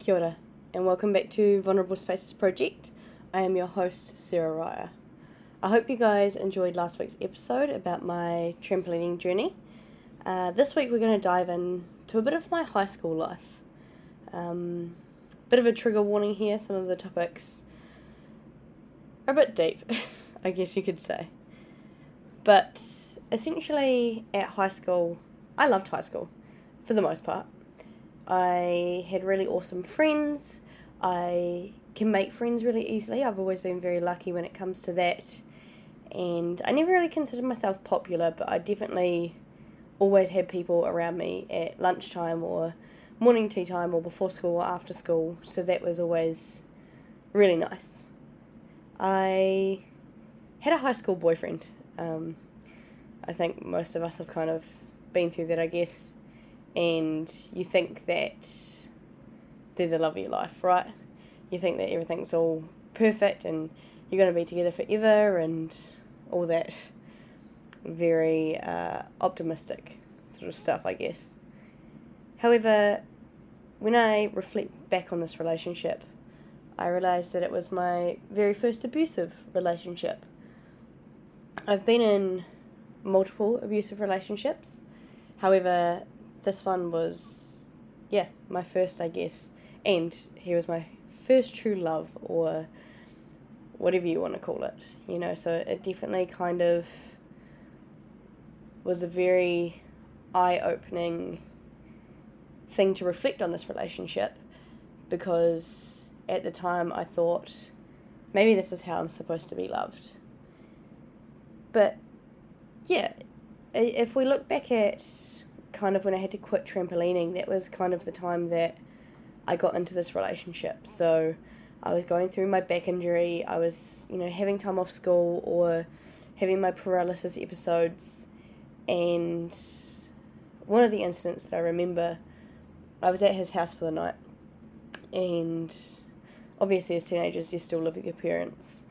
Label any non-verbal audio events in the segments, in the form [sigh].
Kia ora, and welcome back to Vulnerable Spaces Project. I am your host, Sarah Raya. I hope you guys enjoyed last week's episode about my trampolining journey. Uh, this week we're going to dive into a bit of my high school life. Um, bit of a trigger warning here, some of the topics are a bit deep, [laughs] I guess you could say. But essentially, at high school, I loved high school for the most part. I had really awesome friends. I can make friends really easily. I've always been very lucky when it comes to that. And I never really considered myself popular, but I definitely always had people around me at lunchtime or morning tea time or before school or after school. So that was always really nice. I had a high school boyfriend. Um, I think most of us have kind of been through that, I guess and you think that they're the love of your life, right? You think that everything's all perfect and you're going to be together forever and all that very uh, optimistic sort of stuff, I guess. However, when I reflect back on this relationship, I realised that it was my very first abusive relationship. I've been in multiple abusive relationships. However, this one was, yeah, my first, I guess. And he was my first true love, or whatever you want to call it, you know. So it definitely kind of was a very eye opening thing to reflect on this relationship because at the time I thought maybe this is how I'm supposed to be loved. But yeah, if we look back at kind of when I had to quit trampolining, that was kind of the time that I got into this relationship. So I was going through my back injury, I was, you know, having time off school or having my paralysis episodes. And one of the incidents that I remember, I was at his house for the night. And obviously, as teenagers, you still live with your parents.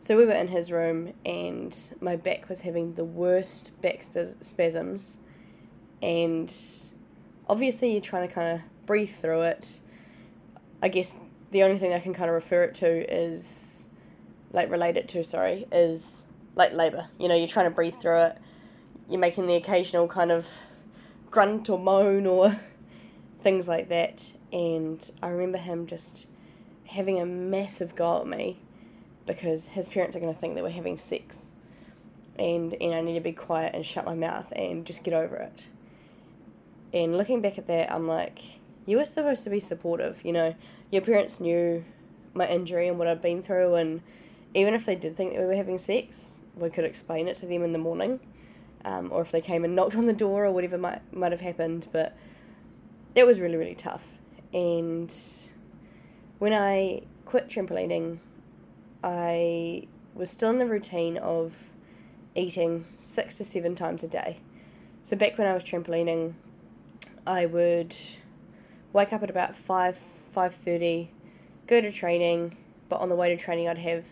So we were in his room, and my back was having the worst back spasms and obviously you're trying to kind of breathe through it. I guess the only thing I can kind of refer it to is, like, relate it to, sorry, is like labour. You know, you're trying to breathe through it, you're making the occasional kind of grunt or moan or [laughs] things like that. And I remember him just having a massive go at me because his parents are going to think that we're having sex. And, and I need to be quiet and shut my mouth and just get over it. And looking back at that, I'm like, you were supposed to be supportive. You know, your parents knew my injury and what I'd been through, and even if they did think that we were having sex, we could explain it to them in the morning, um, or if they came and [laughs] knocked on the door or whatever might might have happened. But it was really really tough. And when I quit trampolining, I was still in the routine of eating six to seven times a day. So back when I was trampolining, I would wake up at about 5 5.30 go to training but on the way to training I'd have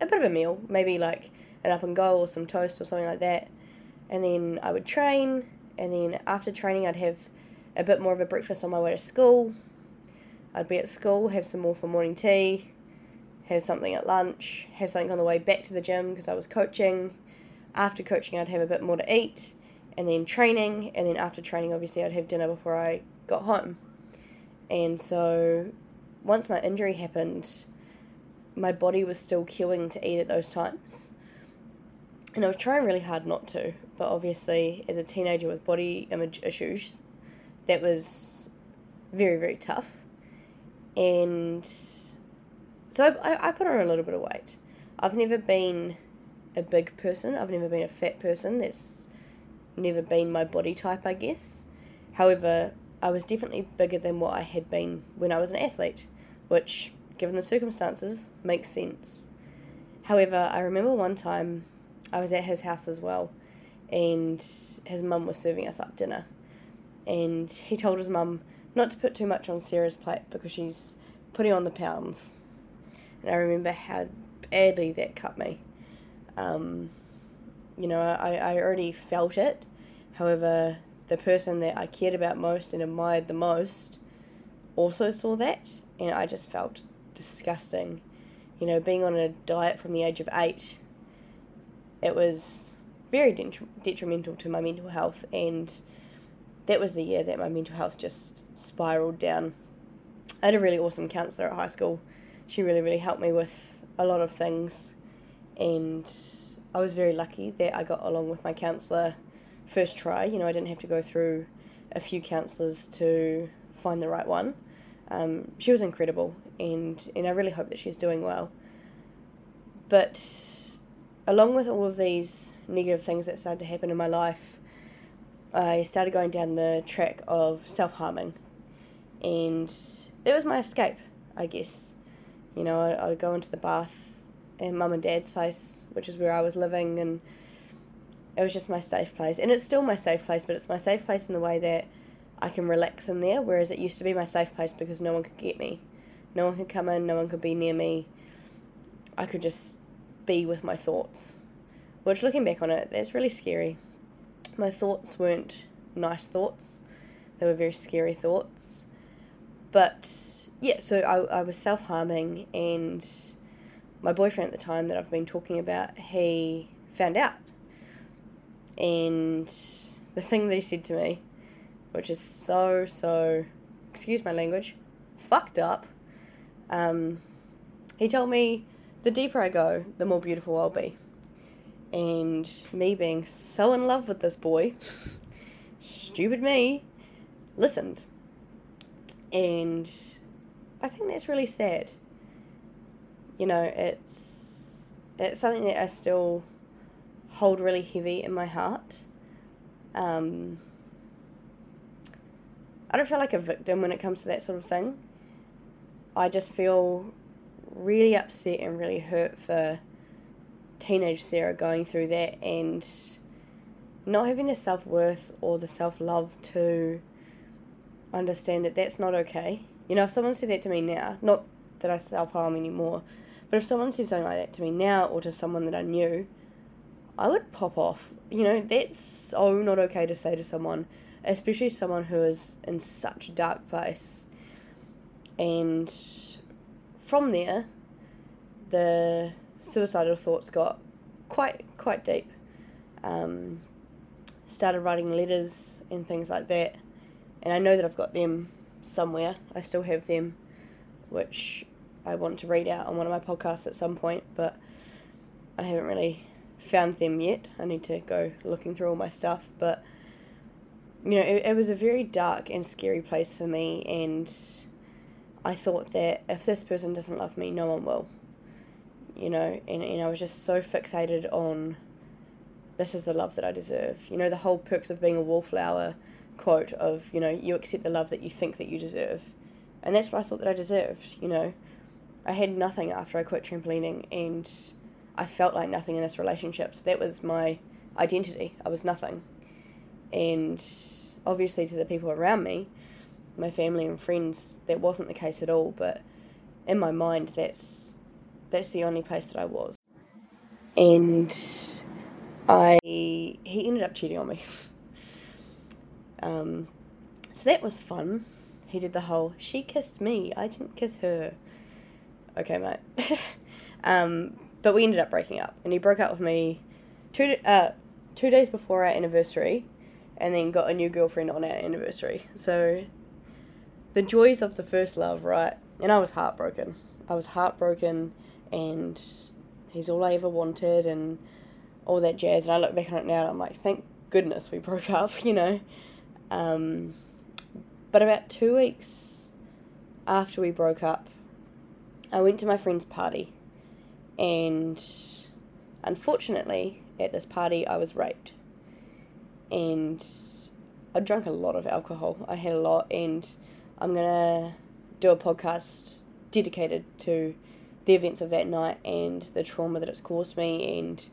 a bit of a meal maybe like an up and go or some toast or something like that. And then I would train and then after training I'd have a bit more of a breakfast on my way to school. I'd be at school have some more for morning tea have something at lunch have something on the way back to the gym because I was coaching. After coaching I'd have a bit more to eat and then training, and then after training, obviously, I'd have dinner before I got home. And so, once my injury happened, my body was still queuing to eat at those times. And I was trying really hard not to, but obviously, as a teenager with body image issues, that was very, very tough. And so I, I put on a little bit of weight. I've never been a big person, I've never been a fat person. That's never been my body type, I guess. However, I was definitely bigger than what I had been when I was an athlete, which, given the circumstances, makes sense. However, I remember one time I was at his house as well, and his mum was serving us up dinner. And he told his mum not to put too much on Sarah's plate because she's putting on the pounds. And I remember how badly that cut me. Um, you know, I, I already felt it. However, the person that I cared about most and admired the most also saw that, and I just felt disgusting. You know, being on a diet from the age of eight, it was very detrimental to my mental health, and that was the year that my mental health just spiraled down. I had a really awesome counselor at high school. She really, really helped me with a lot of things, and I was very lucky that I got along with my counselor first try. You know, I didn't have to go through a few counselors to find the right one. Um, she was incredible, and and I really hope that she's doing well. But along with all of these negative things that started to happen in my life, I started going down the track of self harming, and it was my escape, I guess. You know, I, I'd go into the bath in mum and dad's place, which is where I was living, and it was just my safe place. And it's still my safe place, but it's my safe place in the way that I can relax in there, whereas it used to be my safe place because no one could get me. No one could come in, no one could be near me. I could just be with my thoughts. Which, looking back on it, that's really scary. My thoughts weren't nice thoughts, they were very scary thoughts. But yeah, so I, I was self harming, and my boyfriend at the time that I've been talking about, he found out. And the thing that he said to me which is so, so, excuse my language, fucked up. Um, he told me the deeper I go, the more beautiful I'll be. And me being so in love with this boy, stupid me, listened. And I think that's really sad. You know, it's it's something that I still hold really heavy in my heart. Um, I don't feel like a victim when it comes to that sort of thing. I just feel really upset and really hurt for teenage Sarah going through that and not having the self worth or the self love to understand that that's not okay. You know, if someone said that to me now, not that I self harm anymore, but if someone said something like that to me now or to someone that I knew, I would pop off. You know, that's so not okay to say to someone especially someone who is in such a dark place. And from there, the suicidal thoughts got quite quite deep. Um, started writing letters and things like that, and I know that I've got them somewhere. I still have them, which I want to read out on one of my podcasts at some point, but I haven't really found them yet. I need to go looking through all my stuff, but you know, it, it was a very dark and scary place for me, and I thought that if this person doesn't love me, no one will. You know, and, and I was just so fixated on this is the love that I deserve. You know, the whole perks of being a wallflower quote of, you know, you accept the love that you think that you deserve. And that's what I thought that I deserved, you know. I had nothing after I quit trampolining and I felt like nothing in this relationship. So that was my identity. I was nothing. And obviously, to the people around me, my family and friends, that wasn't the case at all. But in my mind, that's that's the only place that I was. And I he ended up cheating on me. [laughs] um, so that was fun. He did the whole she kissed me, I didn't kiss her. Okay, mate. [laughs] um, but we ended up breaking up, and he broke up with me two uh two days before our anniversary and then got a new girlfriend on our anniversary. So the joys of the first love, right? And I was heartbroken. I was heartbroken and he's all I ever wanted and all that jazz. And I look back on it now and I'm like, thank goodness we [laughs] broke up, you know. Um, but about two weeks after we broke up, I went to my friend's party and unfortunately at this party I was raped and I drank a lot of alcohol. I had a lot, and I'm gonna do a podcast dedicated to the events of that night and the trauma that it's caused me and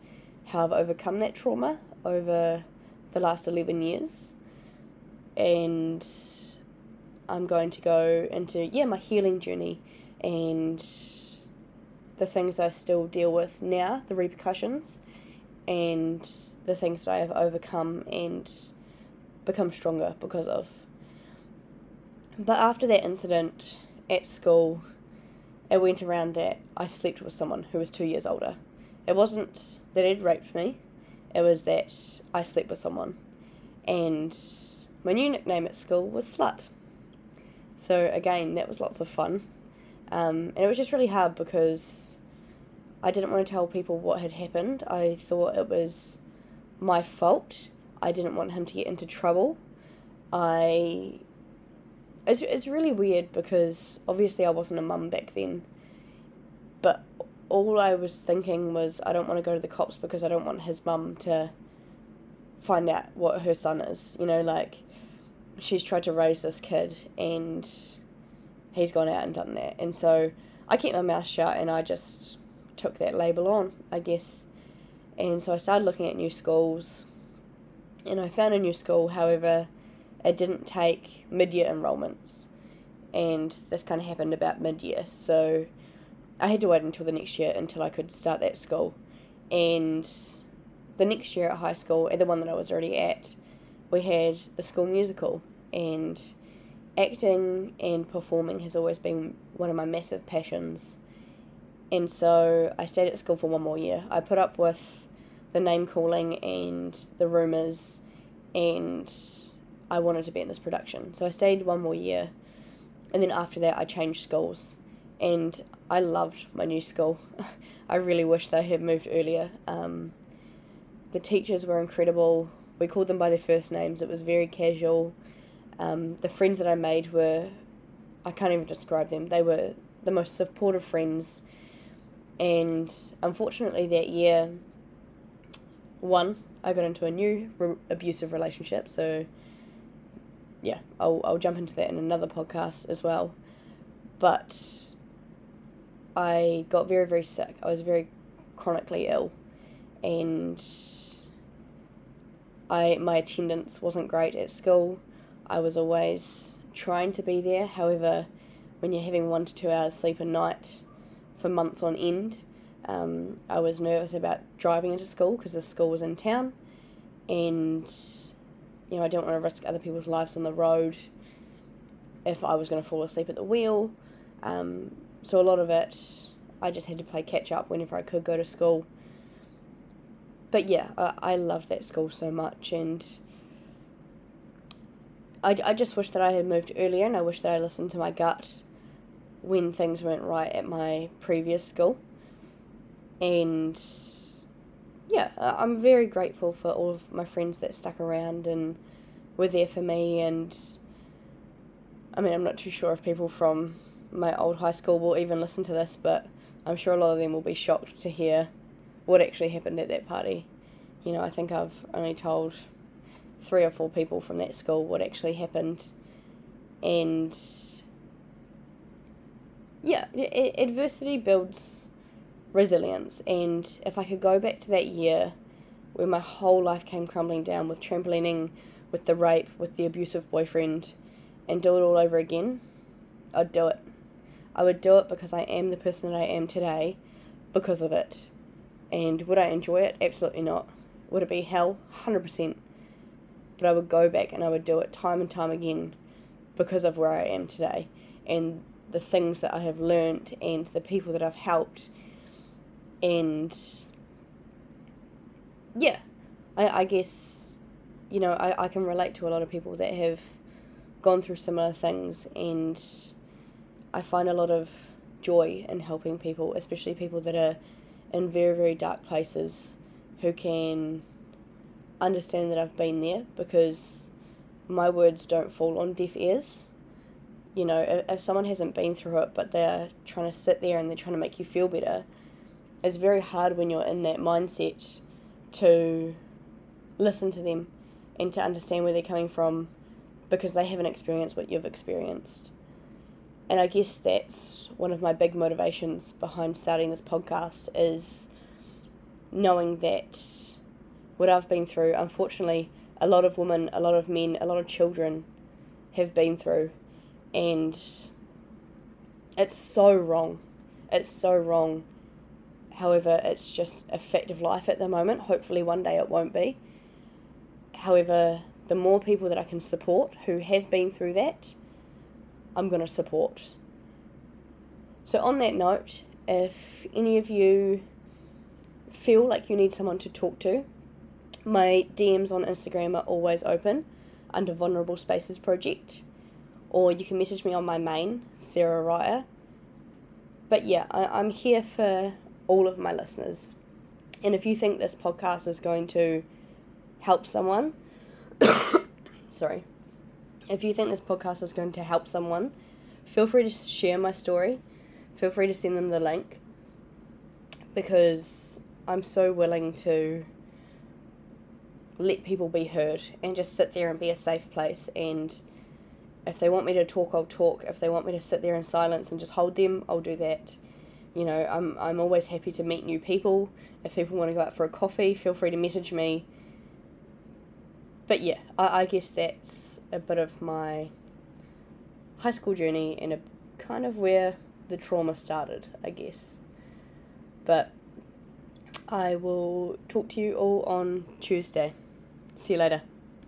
how I've overcome that trauma over the last 11 years. And I'm going to go into, yeah, my healing journey and the things I still deal with now, the repercussions, and the things that I have overcome and become stronger because of. But after that incident at school, it went around that I slept with someone who was two years older. It wasn't that he'd raped me, it was that I slept with someone. And my new nickname at school was Slut. So, again, that was lots of fun. Um, and it was just really hard because I didn't want to tell people what had happened. I thought it was my fault. I didn't want him to get into trouble. I. It's, it's really weird because obviously I wasn't a mum back then. But all I was thinking was I don't want to go to the cops because I don't want his mum to find out what her son is. You know, like she's tried to raise this kid and he's gone out and done that. And so I kept my mouth shut and I just took that label on, I guess. And so I started looking at new schools, and I found a new school, however, it didn't take mid year enrolments. And this kind of happened about mid year, so I had to wait until the next year until I could start that school. And the next year at high school, at the one that I was already at, we had the school musical, and acting and performing has always been one of my massive passions. And so I stayed at school for one more year. I put up with the name calling and the rumours, and I wanted to be in this production. So I stayed one more year. And then after that, I changed schools. And I loved my new school. [laughs] I really wish they had moved earlier. Um, the teachers were incredible. We called them by their first names. It was very casual. Um, the friends that I made were, I can't even describe them. They were the most supportive friends and unfortunately, that year, one, I got into a new re- abusive relationship. So, yeah, I'll, I'll jump into that in another podcast as well. But I got very, very sick. I was very chronically ill. And I my attendance wasn't great at school. I was always trying to be there. However, when you're having one to two hours sleep a night, for months on end. Um, I was nervous about driving into school because the school was in town, and you know I didn't want to risk other people's lives on the road if I was going to fall asleep at the wheel. Um, so a lot of it, I just had to play catch up whenever I could go to school. But yeah, I, I loved that school so much, and I, I just wish that I had moved earlier, and I wish that I listened to my gut when things went right at my previous school. And yeah, I'm very grateful for all of my friends that stuck around and were there for me. And I mean, I'm not too sure if people from my old high school will even listen to this, but I'm sure a lot of them will be shocked to hear what actually happened at that party. You know, I think I've only told three or four people from that school what actually happened. And yeah, adversity builds resilience. And if I could go back to that year where my whole life came crumbling down with trampolining, with the rape, with the abusive boyfriend, and do it all over again, I'd do it. I would do it because I am the person that I am today because of it. And would I enjoy it? Absolutely not. Would it be hell? 100%. But I would go back and I would do it time and time again because of where I am today. And the things that I have learnt and the people that I've helped. And yeah, I, I guess, you know, I, I can relate to a lot of people that have gone through similar things and I find a lot of joy in helping people, especially people that are in very, very dark places who can understand that I've been there because my words don't fall on deaf ears you know, if, if someone hasn't been through it but they're trying to sit there and they're trying to make you feel better, it's very hard when you're in that mindset to listen to them and to understand where they're coming from because they haven't experienced what you've experienced. And I guess that's one of my big motivations behind starting this podcast is knowing that what I've been through, unfortunately, a lot of women, a lot of men, a lot of children have been through and it's so wrong. It's so wrong. However, it's just a fact of life at the moment. Hopefully, one day it won't be. However, the more people that I can support who have been through that, I'm going to support. So, on that note, if any of you feel like you need someone to talk to, my DMs on Instagram are always open under Vulnerable Spaces Project, or you can message me on my main, Sarah Ryer. But yeah, I, I'm here for all of my listeners. And if you think this podcast is going to help someone, [coughs] sorry, if you think this podcast is going to help someone, feel free to share my story. Feel free to send them the link because I'm so willing to let people be heard and just sit there and be a safe place. And if they want me to talk, I'll talk. If they want me to sit there in silence and just hold them, I'll do that. You know, I'm, I'm always happy to meet new people. If people want to go out for a coffee, feel free to message me. But yeah, I, I guess that's a bit of my high school journey and a kind of where the trauma started, I guess. But I will talk to you all on Tuesday. See you later.